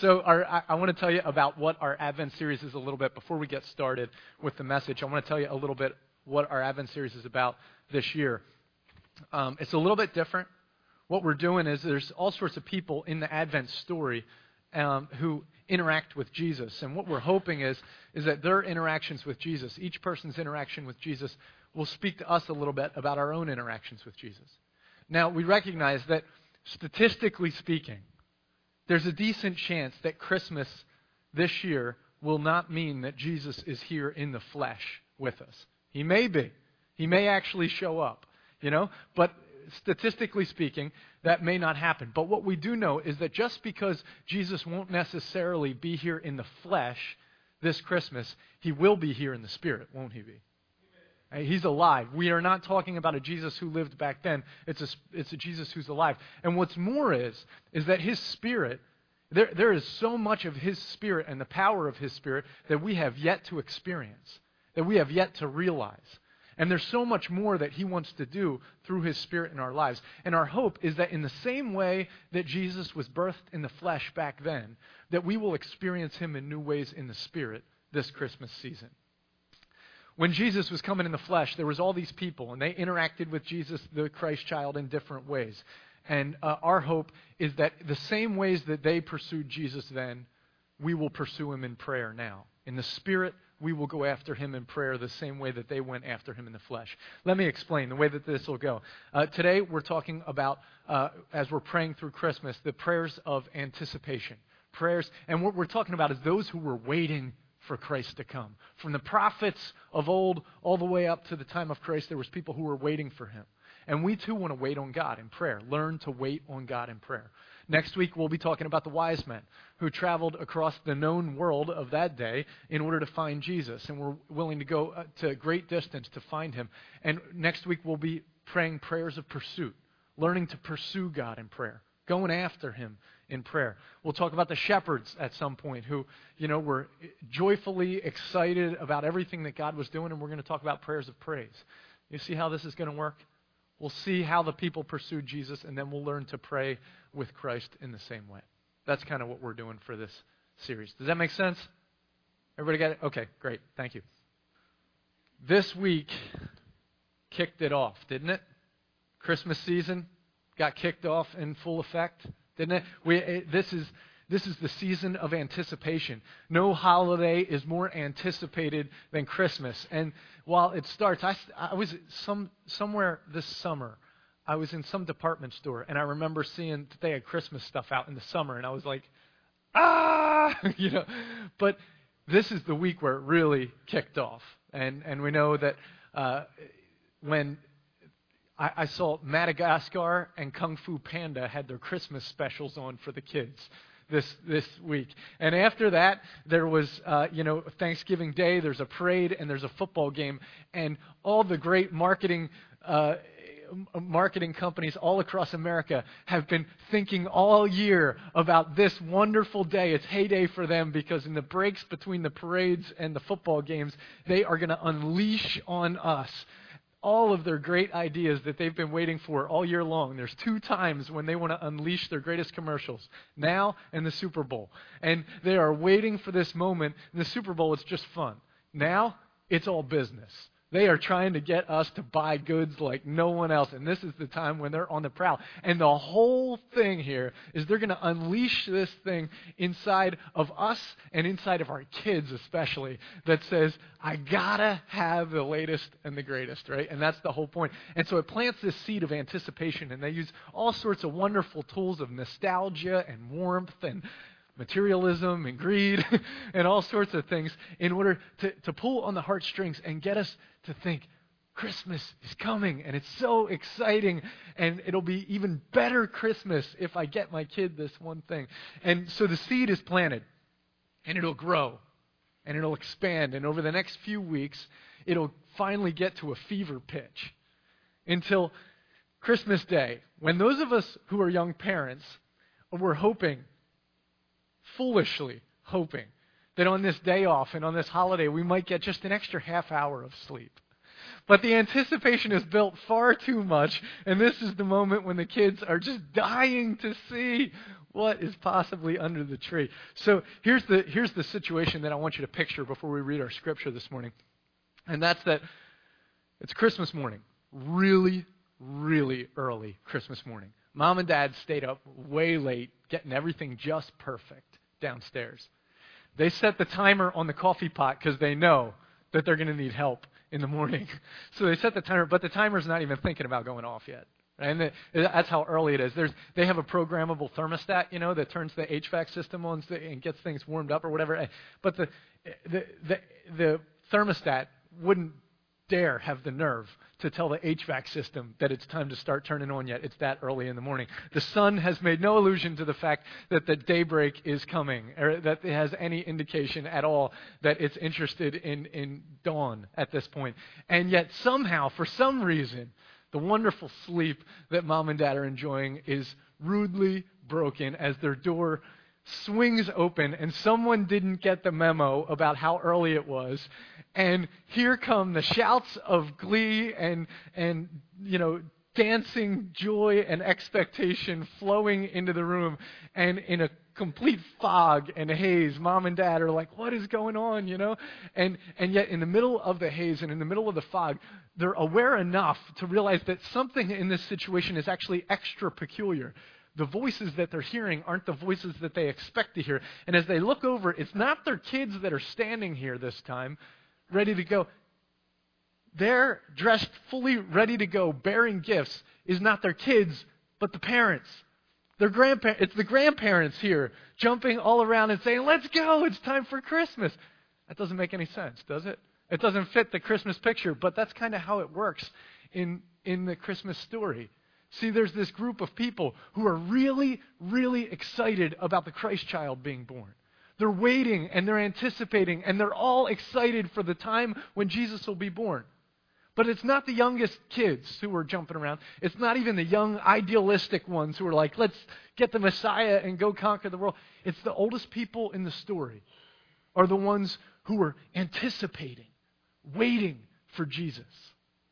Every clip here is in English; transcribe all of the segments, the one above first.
So, our, I, I want to tell you about what our Advent series is a little bit before we get started with the message. I want to tell you a little bit what our Advent series is about this year. Um, it's a little bit different. What we're doing is there's all sorts of people in the Advent story um, who interact with Jesus, and what we're hoping is is that their interactions with Jesus, each person's interaction with Jesus, will speak to us a little bit about our own interactions with Jesus. Now, we recognize that statistically speaking, there's a decent chance that Christmas this year will not mean that Jesus is here in the flesh with us. He may be. He may actually show up, you know? But statistically speaking, that may not happen. But what we do know is that just because Jesus won't necessarily be here in the flesh this Christmas, he will be here in the spirit, won't he be? He's alive. We are not talking about a Jesus who lived back then. It's a, it's a Jesus who's alive. And what's more is, is that his spirit, there, there is so much of his spirit and the power of his spirit that we have yet to experience, that we have yet to realize. And there's so much more that he wants to do through his spirit in our lives. And our hope is that in the same way that Jesus was birthed in the flesh back then, that we will experience him in new ways in the spirit this Christmas season when Jesus was coming in the flesh, there was all these people, and they interacted with Jesus, the Christ child, in different ways. And uh, our hope is that the same ways that they pursued Jesus then, we will pursue him in prayer now. In the spirit, we will go after him in prayer the same way that they went after him in the flesh. Let me explain the way that this will go. Uh, today, we're talking about, uh, as we're praying through Christmas, the prayers of anticipation. Prayers, and what we're talking about is those who were waiting for Christ to come. From the prophets of old all the way up to the time of Christ, there was people who were waiting for him. And we too want to wait on God in prayer. Learn to wait on God in prayer. Next week, we'll be talking about the wise men who traveled across the known world of that day in order to find Jesus. And were willing to go uh, to great distance to find him. And next week, we'll be praying prayers of pursuit, learning to pursue God in prayer, going after him in prayer. We'll talk about the shepherds at some point who, you know, were joyfully excited about everything that God was doing, and we're going to talk about prayers of praise. You see how this is going to work? We'll see how the people pursued Jesus, and then we'll learn to pray with Christ in the same way. That's kind of what we're doing for this series. Does that make sense? Everybody get it? Okay, great. Thank you. This week kicked it off, didn't it? Christmas season got kicked off in full effect didn't it? We, it, this is this is the season of anticipation. No holiday is more anticipated than Christmas. And while it starts, I, I was some somewhere this summer. I was in some department store, and I remember seeing that they had Christmas stuff out in the summer, and I was like, ah, you know. But this is the week where it really kicked off, and and we know that uh, when I, I saw Madagascar and Kung Fu Panda had their Christmas specials on for the kids this this week. And after that, there was uh, you know Thanksgiving Day. There's a parade and there's a football game, and all the great marketing. Uh, marketing companies all across America have been thinking all year about this wonderful day. It's heyday for them because in the breaks between the parades and the football games, they are going to unleash on us all of their great ideas that they've been waiting for all year long. There's two times when they want to unleash their greatest commercials now and the Super Bowl. And they are waiting for this moment. In the Super Bowl, it's just fun. Now, it's all business. They are trying to get us to buy goods like no one else. And this is the time when they're on the prowl. And the whole thing here is they're going to unleash this thing inside of us and inside of our kids, especially, that says, I got to have the latest and the greatest, right? And that's the whole point. And so it plants this seed of anticipation. And they use all sorts of wonderful tools of nostalgia and warmth and materialism and greed and all sorts of things in order to, to pull on the heartstrings and get us to think Christmas is coming and it's so exciting and it'll be even better Christmas if I get my kid this one thing. And so the seed is planted and it'll grow and it'll expand and over the next few weeks it'll finally get to a fever pitch until Christmas Day when those of us who are young parents we're hoping foolishly hoping that on this day off and on this holiday we might get just an extra half hour of sleep. But the anticipation is built far too much, and this is the moment when the kids are just dying to see What is possibly under the tree? So here's the, here's the situation that I want you to picture before we read our scripture this morning. And that's that it's Christmas morning. Really, really early Christmas morning. Mom and dad stayed up way late, getting everything just perfect downstairs. They set the timer on the coffee pot because they know that they're going to need help in the morning. So they set the timer, but the timer's not even thinking about going off yet. And the, that's how early it is. There's, they have a programmable thermostat, you know, that turns the HVAC system on and gets things warmed up or whatever. But the, the, the, the thermostat wouldn't dare have the nerve to tell the HVAC system that it's time to start turning on yet. It's that early in the morning. The sun has made no allusion to the fact that the daybreak is coming, or that it has any indication at all that it's interested in, in dawn at this point. And yet, somehow, for some reason, the wonderful sleep that mom and dad are enjoying is rudely broken as their door swings open and someone didn't get the memo about how early it was and here come the shouts of glee and and you know dancing joy and expectation flowing into the room. And in a complete fog and haze mom and dad are like what is going on? you know? And and yet in the middle of the haze and in the middle of the fog they're aware enough to realize that something in this situation is actually extra peculiar. The voices that they're hearing aren't the voices that they expect to hear. And as they look over, it's not their kids that are standing here this time, ready to go. They're dressed fully ready to go, bearing gifts, is not their kids, but the parents. Their grandparents, it's the grandparents here jumping all around and saying, Let's go, it's time for Christmas. That doesn't make any sense, does it? It doesn't fit the Christmas picture, but that's kind of how it works in, in the Christmas story. See, there's this group of people who are really, really excited about the Christ child being born. They're waiting and they're anticipating and they're all excited for the time when Jesus will be born. But it's not the youngest kids who are jumping around. It's not even the young, idealistic ones who are like, let's get the Messiah and go conquer the world. It's the oldest people in the story are the ones who are anticipating, waiting for Jesus,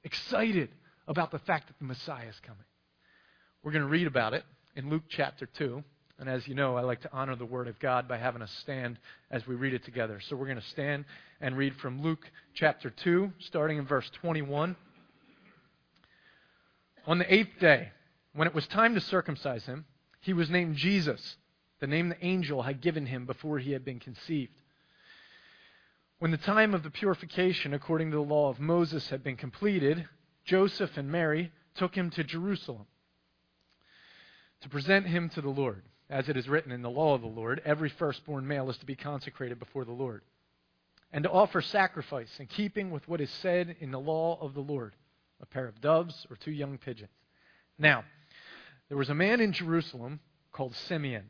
excited about the fact that the Messiah is coming. We're going to read about it in Luke chapter 2. And as you know, I like to honor the Word of God by having us stand as we read it together. So we're going to stand and read from Luke chapter 2, starting in verse 21. On the eighth day, when it was time to circumcise him, he was named Jesus, the name the angel had given him before he had been conceived. When the time of the purification according to the law of Moses had been completed, Joseph and Mary took him to Jerusalem to present him to the Lord. As it is written in the law of the Lord, every firstborn male is to be consecrated before the Lord, and to offer sacrifice in keeping with what is said in the law of the Lord a pair of doves or two young pigeons. Now, there was a man in Jerusalem called Simeon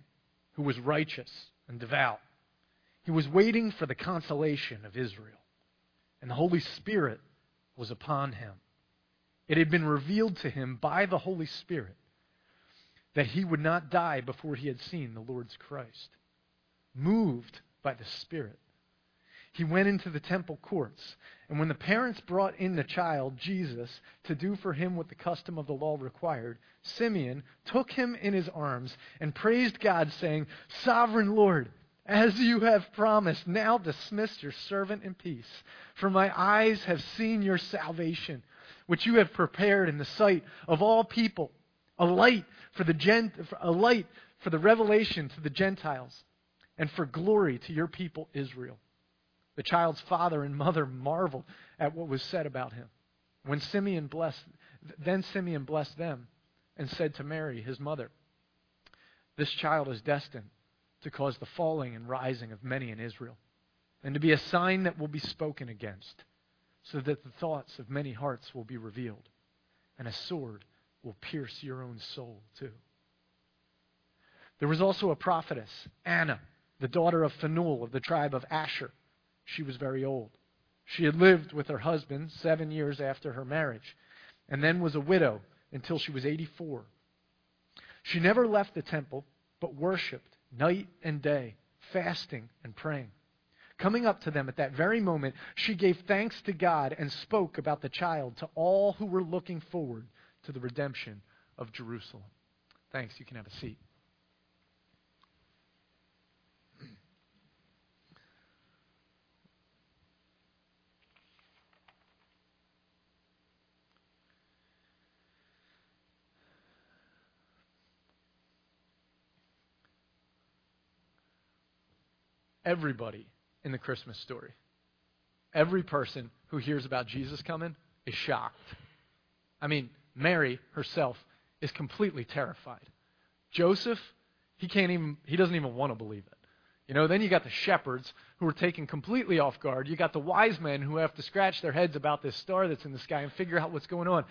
who was righteous and devout. He was waiting for the consolation of Israel, and the Holy Spirit was upon him. It had been revealed to him by the Holy Spirit that he would not die before he had seen the Lord's Christ. Moved by the Spirit, he went into the temple courts. And when the parents brought in the child, Jesus, to do for him what the custom of the law required, Simeon took him in his arms and praised God, saying, Sovereign Lord, as you have promised, now dismiss your servant in peace. For my eyes have seen your salvation, which you have prepared in the sight of all people, a light for the a light for the revelation to the Gentiles, and for glory to your people Israel. The child's father and mother marveled at what was said about him. When Simeon blessed, then Simeon blessed them and said to Mary, his mother, This child is destined to cause the falling and rising of many in Israel, and to be a sign that will be spoken against, so that the thoughts of many hearts will be revealed, and a sword will pierce your own soul too. There was also a prophetess, Anna, the daughter of Phanuel of the tribe of Asher. She was very old. She had lived with her husband seven years after her marriage, and then was a widow until she was 84. She never left the temple, but worshiped night and day, fasting and praying. Coming up to them at that very moment, she gave thanks to God and spoke about the child to all who were looking forward to the redemption of Jerusalem. Thanks. You can have a seat. everybody in the Christmas story. Every person who hears about Jesus coming is shocked. I mean, Mary herself is completely terrified. Joseph, he can't even he doesn't even want to believe it. You know, then you got the shepherds who are taken completely off guard. You got the wise men who have to scratch their heads about this star that's in the sky and figure out what's going on.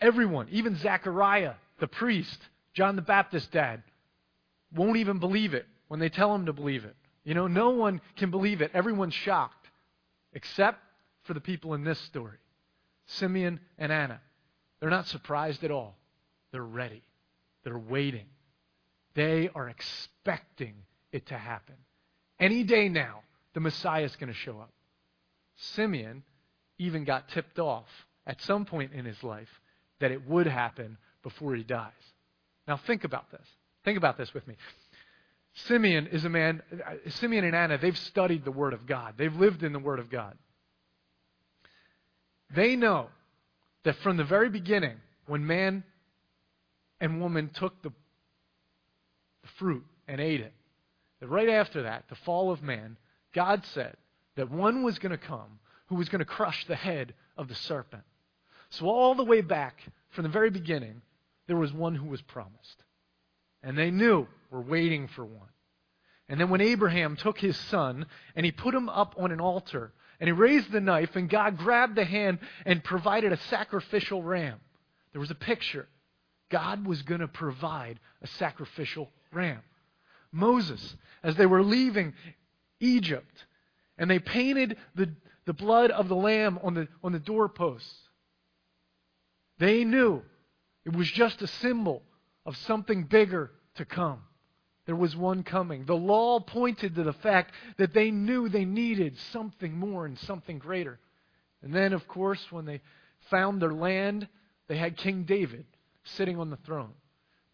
Everyone, even Zechariah, the priest, John the Baptist dad, won't even believe it when they tell him to believe it. You know, no one can believe it. Everyone's shocked, except for the people in this story Simeon and Anna. They're not surprised at all. They're ready. They're waiting. They are expecting it to happen. Any day now, the Messiah is going to show up. Simeon even got tipped off at some point in his life that it would happen before he dies. Now, think about this. Think about this with me. Simeon is a man, Simeon and Anna, they've studied the Word of God, they've lived in the Word of God. They know that from the very beginning, when man and woman took the, the fruit and ate it, that right after that, the fall of man, God said that one was going to come who was going to crush the head of the serpent. So, all the way back from the very beginning, there was one who was promised. And they knew we're waiting for one. And then when Abraham took his son and he put him up on an altar and he raised the knife and God grabbed the hand and provided a sacrificial ram, there was a picture. God was going to provide a sacrificial ram. Moses, as they were leaving Egypt, and they painted the, the blood of the lamb on the, on the doorposts. They knew it was just a symbol of something bigger to come. There was one coming. The law pointed to the fact that they knew they needed something more and something greater. And then, of course, when they found their land, they had King David sitting on the throne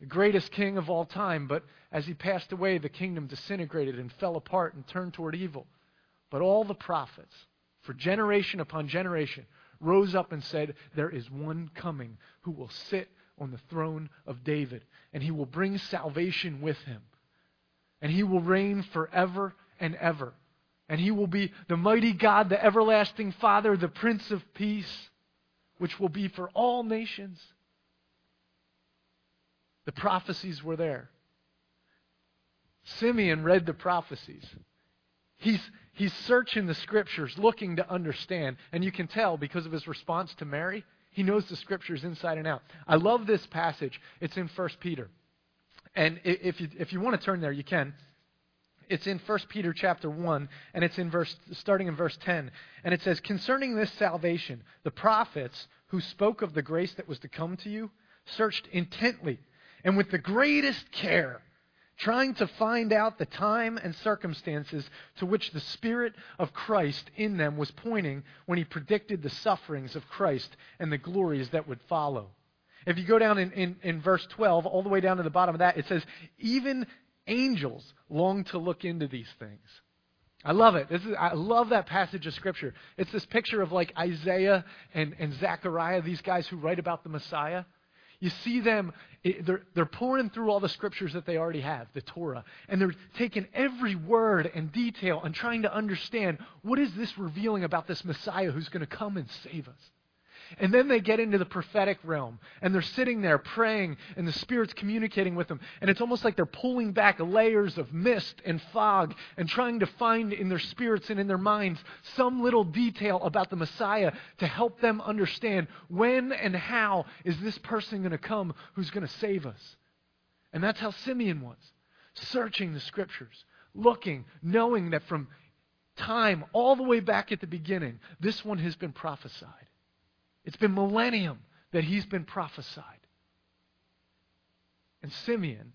the greatest king of all time, but as he passed away, the kingdom disintegrated and fell apart and turned toward evil. But all the prophets, for generation upon generation, rose up and said, There is one coming who will sit on the throne of David, and he will bring salvation with him. And he will reign forever and ever. And he will be the mighty God, the everlasting Father, the Prince of Peace, which will be for all nations. The prophecies were there. Simeon read the prophecies. He's, he's searching the scriptures, looking to understand. And you can tell because of his response to Mary, he knows the scriptures inside and out. I love this passage. It's in 1 Peter. And if you, if you want to turn there, you can. It's in 1 Peter chapter 1, and it's in verse, starting in verse 10. And it says, Concerning this salvation, the prophets who spoke of the grace that was to come to you searched intently and with the greatest care, trying to find out the time and circumstances to which the Spirit of Christ in them was pointing when he predicted the sufferings of Christ and the glories that would follow. If you go down in, in, in verse 12, all the way down to the bottom of that, it says, Even angels long to look into these things. I love it. This is, I love that passage of Scripture. It's this picture of like Isaiah and, and Zechariah, these guys who write about the Messiah. You see them, eh, they're, they're pouring through all the scriptures that they already have, the Torah, and they're taking every word and detail and trying to understand what is this revealing about this Messiah who's going to come and save us. And then they get into the prophetic realm, and they're sitting there praying, and the Spirit's communicating with them. And it's almost like they're pulling back layers of mist and fog and trying to find in their spirits and in their minds some little detail about the Messiah to help them understand when and how is this person going to come who's going to save us. And that's how Simeon was searching the Scriptures, looking, knowing that from time all the way back at the beginning, this one has been prophesied. It's been millennium that he's been prophesied. And Simeon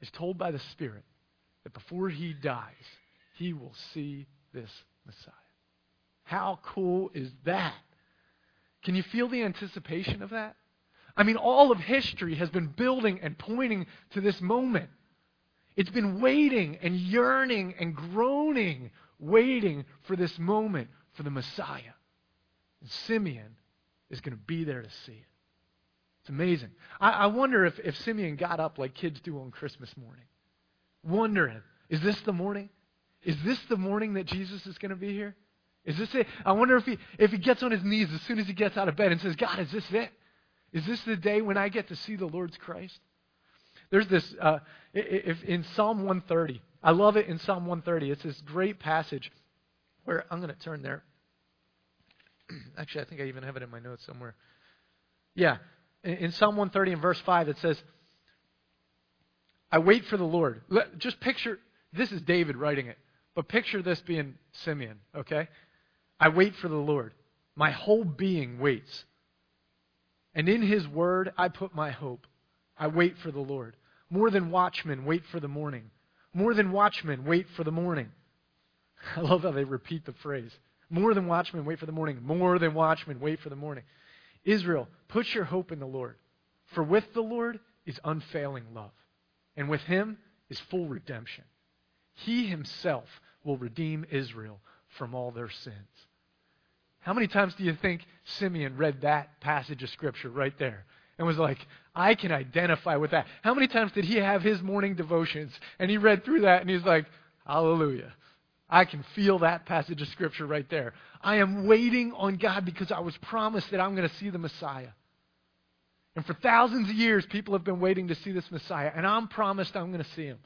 is told by the Spirit that before he dies, he will see this Messiah. How cool is that? Can you feel the anticipation of that? I mean, all of history has been building and pointing to this moment. It's been waiting and yearning and groaning, waiting for this moment for the Messiah. And Simeon is going to be there to see it. It's amazing. I, I wonder if, if Simeon got up like kids do on Christmas morning, wondering, is this the morning? Is this the morning that Jesus is going to be here? Is this it? I wonder if he, if he gets on his knees as soon as he gets out of bed and says, God, is this it? Is this the day when I get to see the Lord's Christ? There's this, uh, if, in Psalm 130, I love it in Psalm 130. It's this great passage where I'm going to turn there. Actually, I think I even have it in my notes somewhere. Yeah. In, in Psalm 130 and verse 5, it says, I wait for the Lord. Just picture, this is David writing it, but picture this being Simeon, okay? I wait for the Lord. My whole being waits. And in his word, I put my hope. I wait for the Lord. More than watchmen, wait for the morning. More than watchmen, wait for the morning. I love how they repeat the phrase. More than watchmen, wait for the morning. More than watchmen, wait for the morning. Israel, put your hope in the Lord. For with the Lord is unfailing love, and with him is full redemption. He himself will redeem Israel from all their sins. How many times do you think Simeon read that passage of Scripture right there and was like, I can identify with that? How many times did he have his morning devotions and he read through that and he's like, Hallelujah. I can feel that passage of Scripture right there. I am waiting on God because I was promised that I'm going to see the Messiah. And for thousands of years, people have been waiting to see this Messiah, and I'm promised I'm going to see him.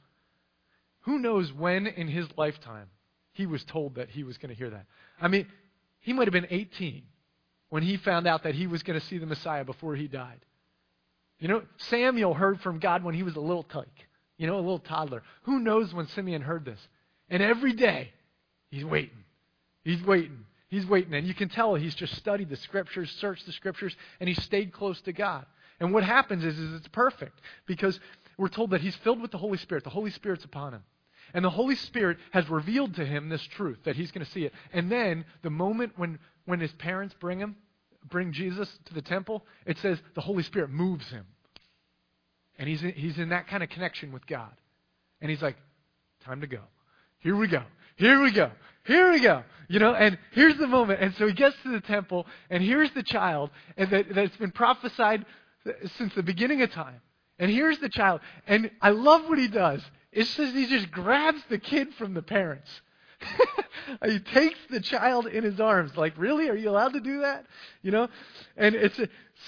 Who knows when in his lifetime he was told that he was going to hear that? I mean, he might have been 18 when he found out that he was going to see the Messiah before he died. You know, Samuel heard from God when he was a little tyke, you know, a little toddler. Who knows when Simeon heard this? And every day, he's waiting. He's waiting. He's waiting. And you can tell he's just studied the scriptures, searched the scriptures, and he stayed close to God. And what happens is, is it's perfect because we're told that he's filled with the Holy Spirit. The Holy Spirit's upon him. And the Holy Spirit has revealed to him this truth that he's going to see it. And then the moment when, when his parents bring him, bring Jesus to the temple, it says the Holy Spirit moves him. And he's in, he's in that kind of connection with God. And he's like, time to go. Here we go. Here we go. Here we go. You know, and here's the moment. And so he gets to the temple, and here's the child and that, that's been prophesied since the beginning of time. And here's the child. And I love what he does. It says he just grabs the kid from the parents. he takes the child in his arms. Like, really? Are you allowed to do that? You know? And it's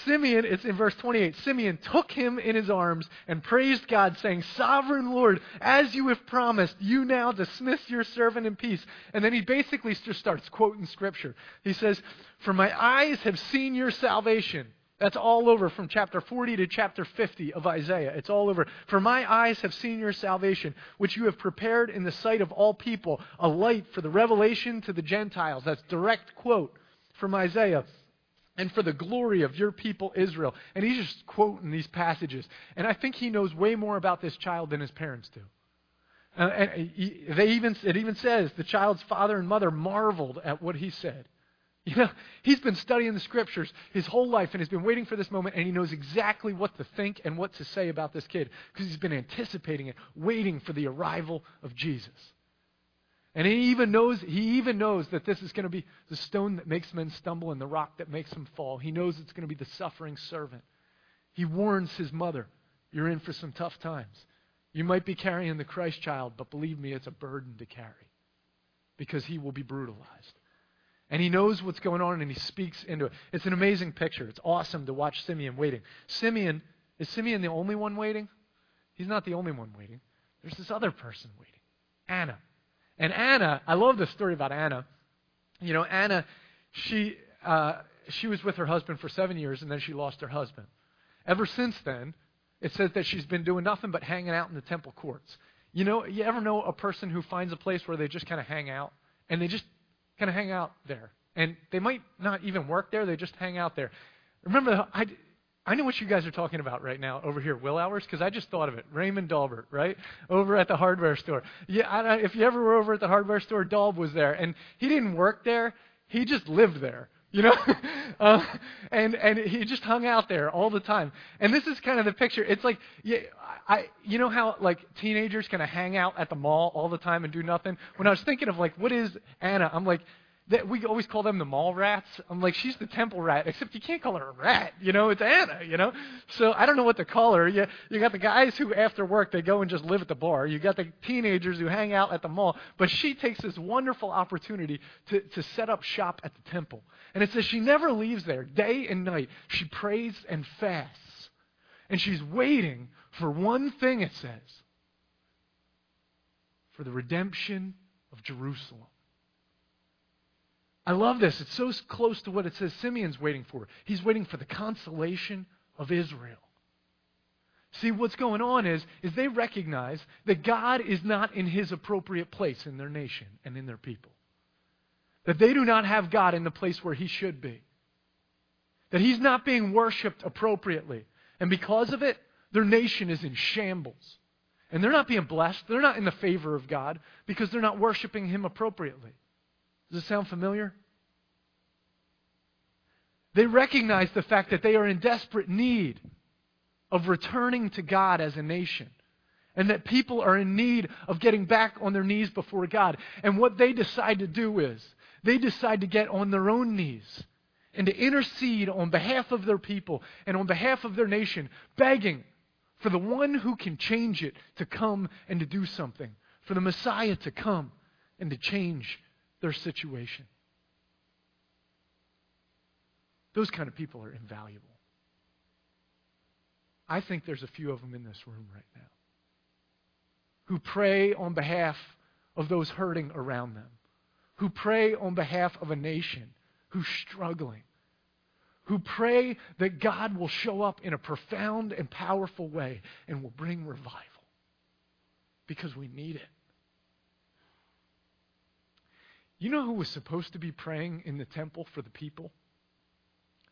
Simeon, it's in verse 28. Simeon took him in his arms and praised God, saying, Sovereign Lord, as you have promised, you now dismiss your servant in peace. And then he basically just starts quoting scripture. He says, For my eyes have seen your salvation that's all over from chapter 40 to chapter 50 of Isaiah. It's all over. For my eyes have seen your salvation, which you have prepared in the sight of all people, a light for the revelation to the Gentiles. That's direct quote from Isaiah. And for the glory of your people Israel. And he's just quoting these passages. And I think he knows way more about this child than his parents do. Uh, and he, they even, it even says the child's father and mother marveled at what he said. You know, he's been studying the scriptures his whole life and he's been waiting for this moment and he knows exactly what to think and what to say about this kid because he's been anticipating it, waiting for the arrival of Jesus. And he even knows he even knows that this is going to be the stone that makes men stumble and the rock that makes them fall. He knows it's going to be the suffering servant. He warns his mother, you're in for some tough times. You might be carrying the Christ child, but believe me, it's a burden to carry because he will be brutalized. And he knows what's going on and he speaks into it. It's an amazing picture. It's awesome to watch Simeon waiting. Simeon, is Simeon the only one waiting? He's not the only one waiting. There's this other person waiting Anna. And Anna, I love the story about Anna. You know, Anna, she, uh, she was with her husband for seven years and then she lost her husband. Ever since then, it says that she's been doing nothing but hanging out in the temple courts. You know, you ever know a person who finds a place where they just kind of hang out and they just kind of hang out there. And they might not even work there, they just hang out there. Remember, I, I know what you guys are talking about right now over here, Will Hours, because I just thought of it. Raymond Dalbert, right? Over at the hardware store. Yeah, I, if you ever were over at the hardware store, Dalb was there. And he didn't work there, he just lived there. You know, uh, and and he just hung out there all the time. And this is kind of the picture. It's like, yeah, I, you know how like teenagers kind of hang out at the mall all the time and do nothing. When I was thinking of like, what is Anna? I'm like, that we always call them the mall rats. I'm like, she's the temple rat, except you can't call her a rat. You know, it's Anna. You know, so I don't know what to call her. You you got the guys who after work they go and just live at the bar. You got the teenagers who hang out at the mall. But she takes this wonderful opportunity to to set up shop at the temple, and it says she never leaves there day and night. She prays and fasts, and she's waiting for one thing. It says for the redemption of Jerusalem. I love this. It's so close to what it says Simeon's waiting for. He's waiting for the consolation of Israel. See, what's going on is, is they recognize that God is not in his appropriate place in their nation and in their people. That they do not have God in the place where he should be. That he's not being worshiped appropriately. And because of it, their nation is in shambles. And they're not being blessed. They're not in the favor of God because they're not worshiping him appropriately. Does it sound familiar? They recognize the fact that they are in desperate need of returning to God as a nation. And that people are in need of getting back on their knees before God. And what they decide to do is they decide to get on their own knees and to intercede on behalf of their people and on behalf of their nation, begging for the one who can change it to come and to do something, for the Messiah to come and to change their situation. Those kind of people are invaluable. I think there's a few of them in this room right now who pray on behalf of those hurting around them, who pray on behalf of a nation who's struggling, who pray that God will show up in a profound and powerful way and will bring revival because we need it. You know who was supposed to be praying in the temple for the people?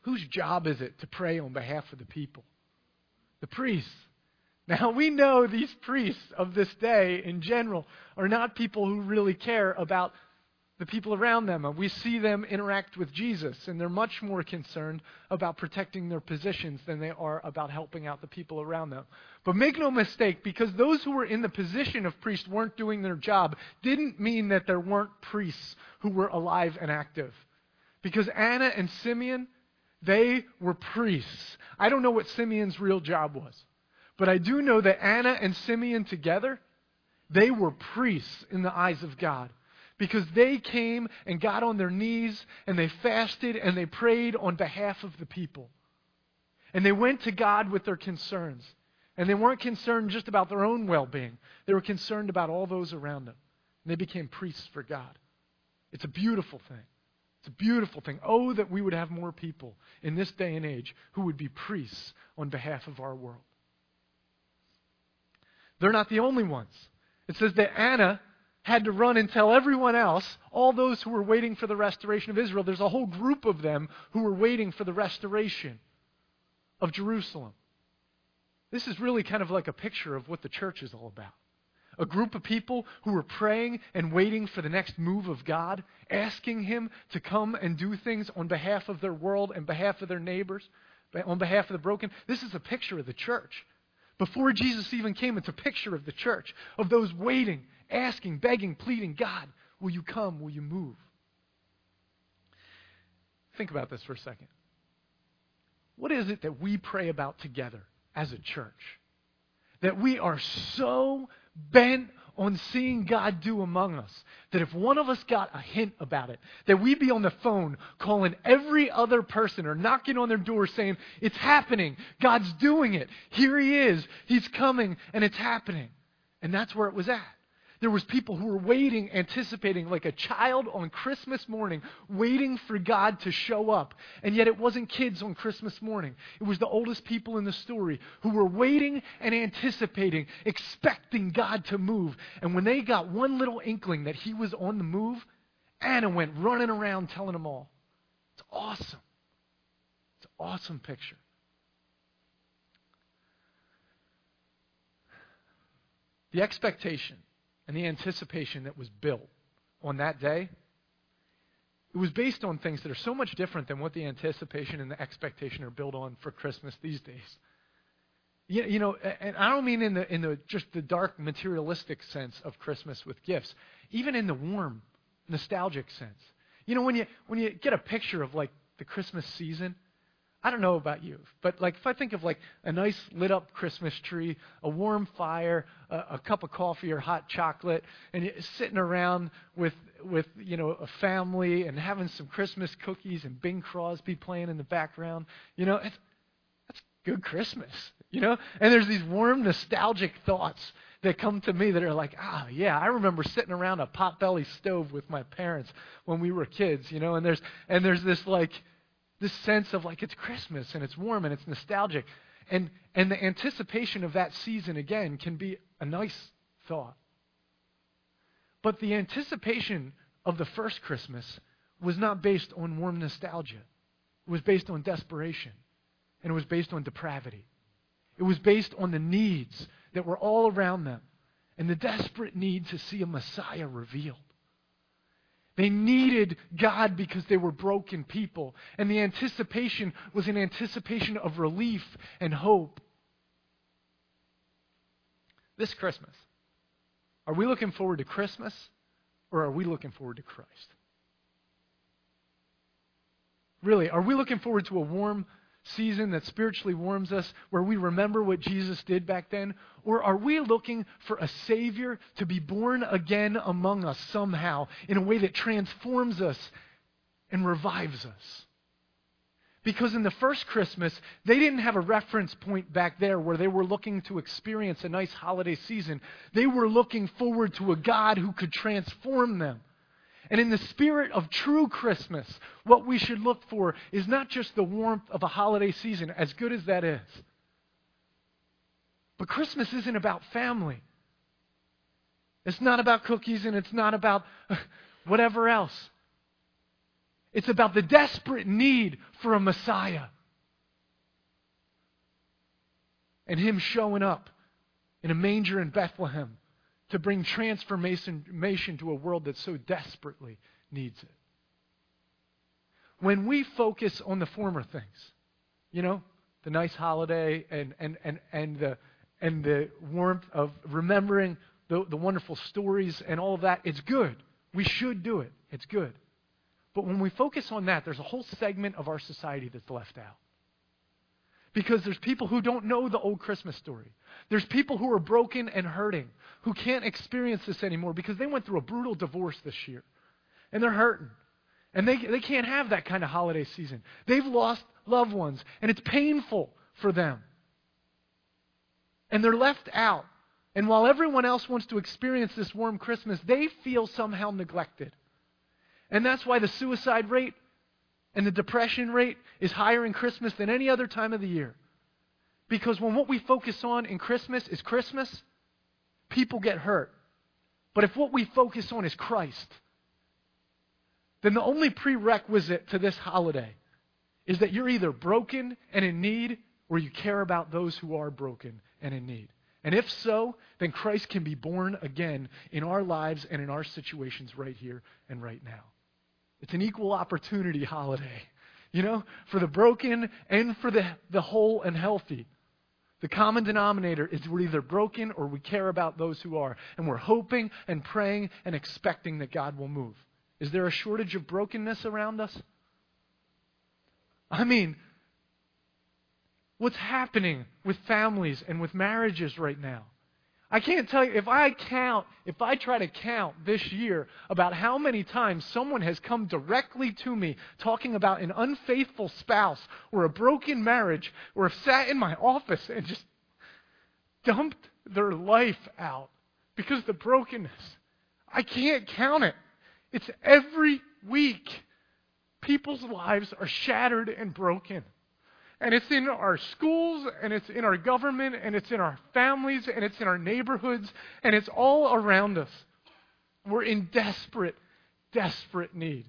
Whose job is it to pray on behalf of the people? The priests. Now, we know these priests of this day in general are not people who really care about the people around them. We see them interact with Jesus, and they're much more concerned about protecting their positions than they are about helping out the people around them. But make no mistake, because those who were in the position of priest weren't doing their job, didn't mean that there weren't priests who were alive and active. Because Anna and Simeon, they were priests. I don't know what Simeon's real job was, but I do know that Anna and Simeon together, they were priests in the eyes of God because they came and got on their knees and they fasted and they prayed on behalf of the people. And they went to God with their concerns. And they weren't concerned just about their own well being, they were concerned about all those around them. And they became priests for God. It's a beautiful thing. It's a beautiful thing. Oh, that we would have more people in this day and age who would be priests on behalf of our world. They're not the only ones. It says that Anna had to run and tell everyone else, all those who were waiting for the restoration of Israel, there's a whole group of them who were waiting for the restoration of Jerusalem. This is really kind of like a picture of what the church is all about. A group of people who were praying and waiting for the next move of God, asking Him to come and do things on behalf of their world and behalf of their neighbors, on behalf of the broken. This is a picture of the church. Before Jesus even came, it's a picture of the church, of those waiting asking, begging, pleading, God, will you come? Will you move? Think about this for a second. What is it that we pray about together as a church? That we are so bent on seeing God do among us that if one of us got a hint about it, that we'd be on the phone calling every other person or knocking on their door saying, It's happening. God's doing it. Here He is. He's coming, and it's happening. And that's where it was at. There was people who were waiting, anticipating like a child on Christmas morning, waiting for God to show up. And yet it wasn't kids on Christmas morning. It was the oldest people in the story who were waiting and anticipating, expecting God to move. And when they got one little inkling that he was on the move, Anna went running around telling them all. It's awesome. It's an awesome picture. The expectation and the anticipation that was built on that day, it was based on things that are so much different than what the anticipation and the expectation are built on for Christmas these days. You, you know, and I don't mean in the in the just the dark materialistic sense of Christmas with gifts, even in the warm, nostalgic sense. You know, when you when you get a picture of like the Christmas season, I don't know about you, but like if I think of like a nice lit up Christmas tree, a warm fire, a, a cup of coffee or hot chocolate, and sitting around with with you know a family and having some Christmas cookies and Bing Crosby playing in the background, you know, it's, that's good Christmas, you know. And there's these warm nostalgic thoughts that come to me that are like, ah, yeah, I remember sitting around a potbelly stove with my parents when we were kids, you know. And there's and there's this like this sense of like it's Christmas and it's warm and it's nostalgic. And, and the anticipation of that season, again, can be a nice thought. But the anticipation of the first Christmas was not based on warm nostalgia. It was based on desperation. And it was based on depravity. It was based on the needs that were all around them and the desperate need to see a Messiah revealed. They needed God because they were broken people. And the anticipation was an anticipation of relief and hope. This Christmas, are we looking forward to Christmas or are we looking forward to Christ? Really, are we looking forward to a warm season that spiritually warms us, where we remember what Jesus did back then? Or are we looking for a Savior to be born again among us somehow in a way that transforms us and revives us? Because in the first Christmas, they didn't have a reference point back there where they were looking to experience a nice holiday season. They were looking forward to a God who could transform them. And in the spirit of true Christmas, what we should look for is not just the warmth of a holiday season, as good as that is. But Christmas isn't about family. It's not about cookies and it's not about whatever else. It's about the desperate need for a Messiah. And Him showing up in a manger in Bethlehem to bring transformation to a world that so desperately needs it. When we focus on the former things, you know, the nice holiday and, and, and, and, the, and the warmth of remembering the, the wonderful stories and all of that, it's good. We should do it. It's good. But when we focus on that, there's a whole segment of our society that's left out. Because there's people who don't know the old Christmas story. There's people who are broken and hurting, who can't experience this anymore because they went through a brutal divorce this year. And they're hurting. And they, they can't have that kind of holiday season. They've lost loved ones, and it's painful for them. And they're left out. And while everyone else wants to experience this warm Christmas, they feel somehow neglected. And that's why the suicide rate and the depression rate is higher in Christmas than any other time of the year. Because when what we focus on in Christmas is Christmas, people get hurt. But if what we focus on is Christ, then the only prerequisite to this holiday is that you're either broken and in need or you care about those who are broken and in need. And if so, then Christ can be born again in our lives and in our situations right here and right now. It's an equal opportunity holiday, you know, for the broken and for the, the whole and healthy. The common denominator is we're either broken or we care about those who are. And we're hoping and praying and expecting that God will move. Is there a shortage of brokenness around us? I mean, what's happening with families and with marriages right now? I can't tell you, if I count, if I try to count this year about how many times someone has come directly to me talking about an unfaithful spouse or a broken marriage or have sat in my office and just dumped their life out because of the brokenness. I can't count it. It's every week. People's lives are shattered and broken. And it's in our schools, and it's in our government, and it's in our families, and it's in our neighborhoods, and it's all around us. We're in desperate, desperate need.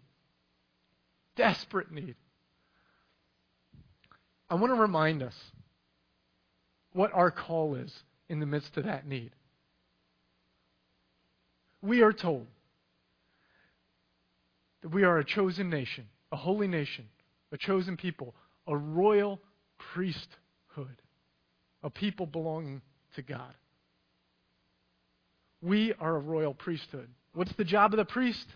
Desperate need. I want to remind us what our call is in the midst of that need. We are told that we are a chosen nation, a holy nation, a chosen people, a royal priesthood, a people belonging to God. We are a royal priesthood. What's the job of the priest?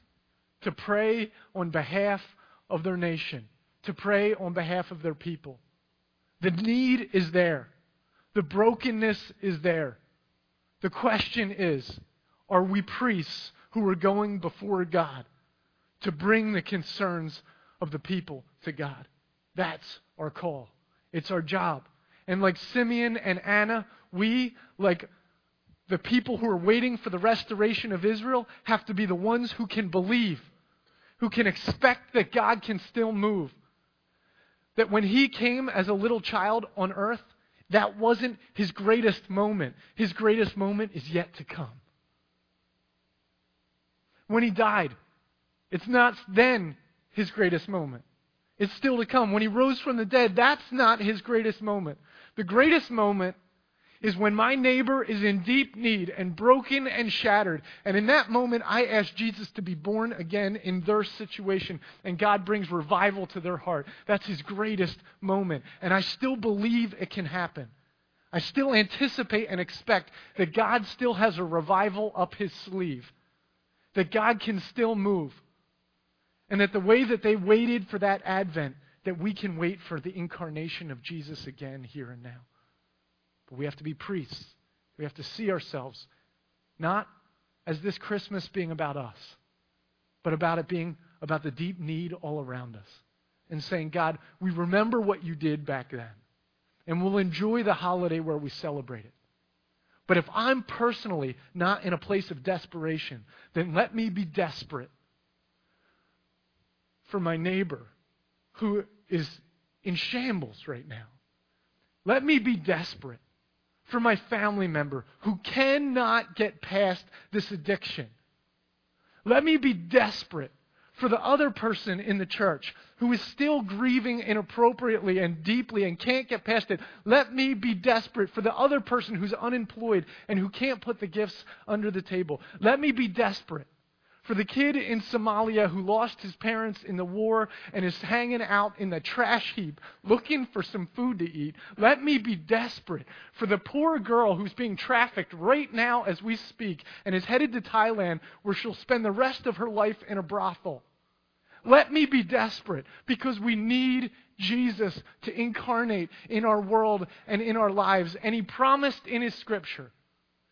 to pray on behalf of their nation, to pray on behalf of their people. The need is there. The brokenness is there. The question is are we priests who are going before God to bring the concerns of the people to God? That's our call. It's our job. And like Simeon and Anna, we, like the people who are waiting for the restoration of Israel, have to be the ones who can believe, who can expect that God can still move. That when he came as a little child on earth, that wasn't his greatest moment. His greatest moment is yet to come. When he died, it's not then his greatest moment. It's still to come. When he rose from the dead, that's not his greatest moment. The greatest moment is when my neighbor is in deep need and broken and shattered. And in that moment, I ask Jesus to be born again in their situation, and God brings revival to their heart. That's his greatest moment. And I still believe it can happen. I still anticipate and expect that God still has a revival up his sleeve, that God can still move, and that the way that they waited for that advent, that we can wait for the incarnation of Jesus again here and now. But we have to be priests. We have to see ourselves not as this Christmas being about us, but about it being about the deep need all around us. And saying, God, we remember what you did back then. And we'll enjoy the holiday where we celebrate it. But if I'm personally not in a place of desperation, then let me be desperate for my neighbor who is in shambles right now. Let me be desperate for my family member who cannot get past this addiction. Let me be desperate for the other person in the church who is still grieving inappropriately and deeply and can't get past it. Let me be desperate for the other person who's unemployed and who can't put the gifts under the table. Let me be desperate for the kid in Somalia who lost his parents in the war and is hanging out in the trash heap looking for some food to eat, let me be desperate. For the poor girl who's being trafficked right now as we speak and is headed to Thailand where she'll spend the rest of her life in a brothel. Let me be desperate because we need Jesus to incarnate in our world and in our lives. And He promised in His scripture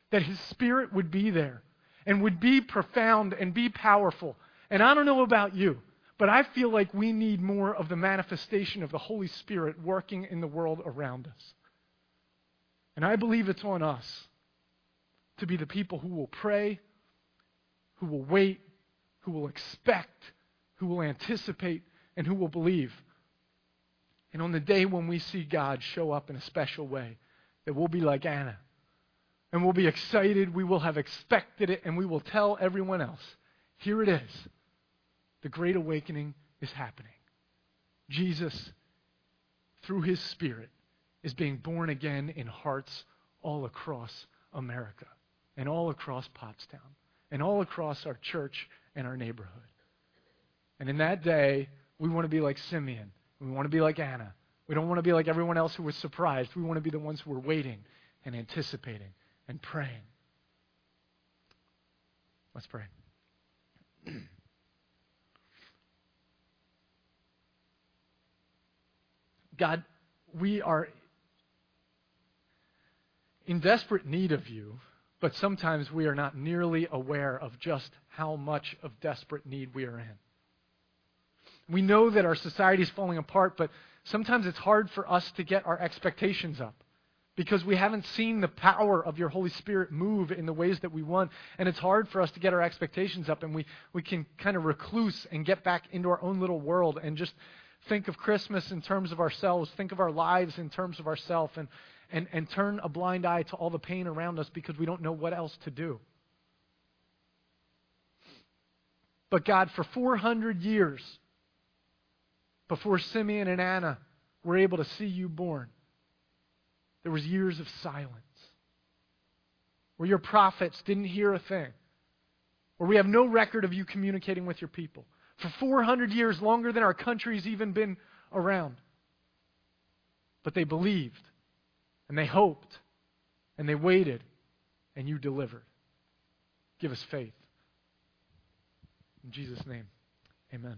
that His Spirit would be there and would be profound and be powerful. And I don't know about you, but I feel like we need more of the manifestation of the Holy Spirit working in the world around us. And I believe it's on us to be the people who will pray, who will wait, who will expect, who will anticipate, and who will believe. And on the day when we see God show up in a special way, that we'll be like Anna and we'll be excited. We will have expected it, and we will tell everyone else here it is. The Great Awakening is happening. Jesus, through his Spirit, is being born again in hearts all across America, and all across Pottstown, and all across our church and our neighborhood. And in that day, we want to be like Simeon. We want to be like Anna. We don't want to be like everyone else who was surprised. We want to be the ones who are waiting and anticipating and praying. Let's pray. God, we are in desperate need of you, but sometimes we are not nearly aware of just how much of desperate need we are in. We know that our society is falling apart, but sometimes it's hard for us to get our expectations up because we haven't seen the power of your Holy Spirit move in the ways that we want. And it's hard for us to get our expectations up, and we, we can kind of recluse and get back into our own little world and just think of Christmas in terms of ourselves, think of our lives in terms of ourselves, and, and, and turn a blind eye to all the pain around us because we don't know what else to do. But God, for 400 years before Simeon and Anna were able to see you born, there was years of silence where your prophets didn't hear a thing, where we have no record of you communicating with your people. For 400 years, longer than our country's even been around. But they believed, and they hoped, and they waited, and you delivered. Give us faith. In Jesus' name, amen.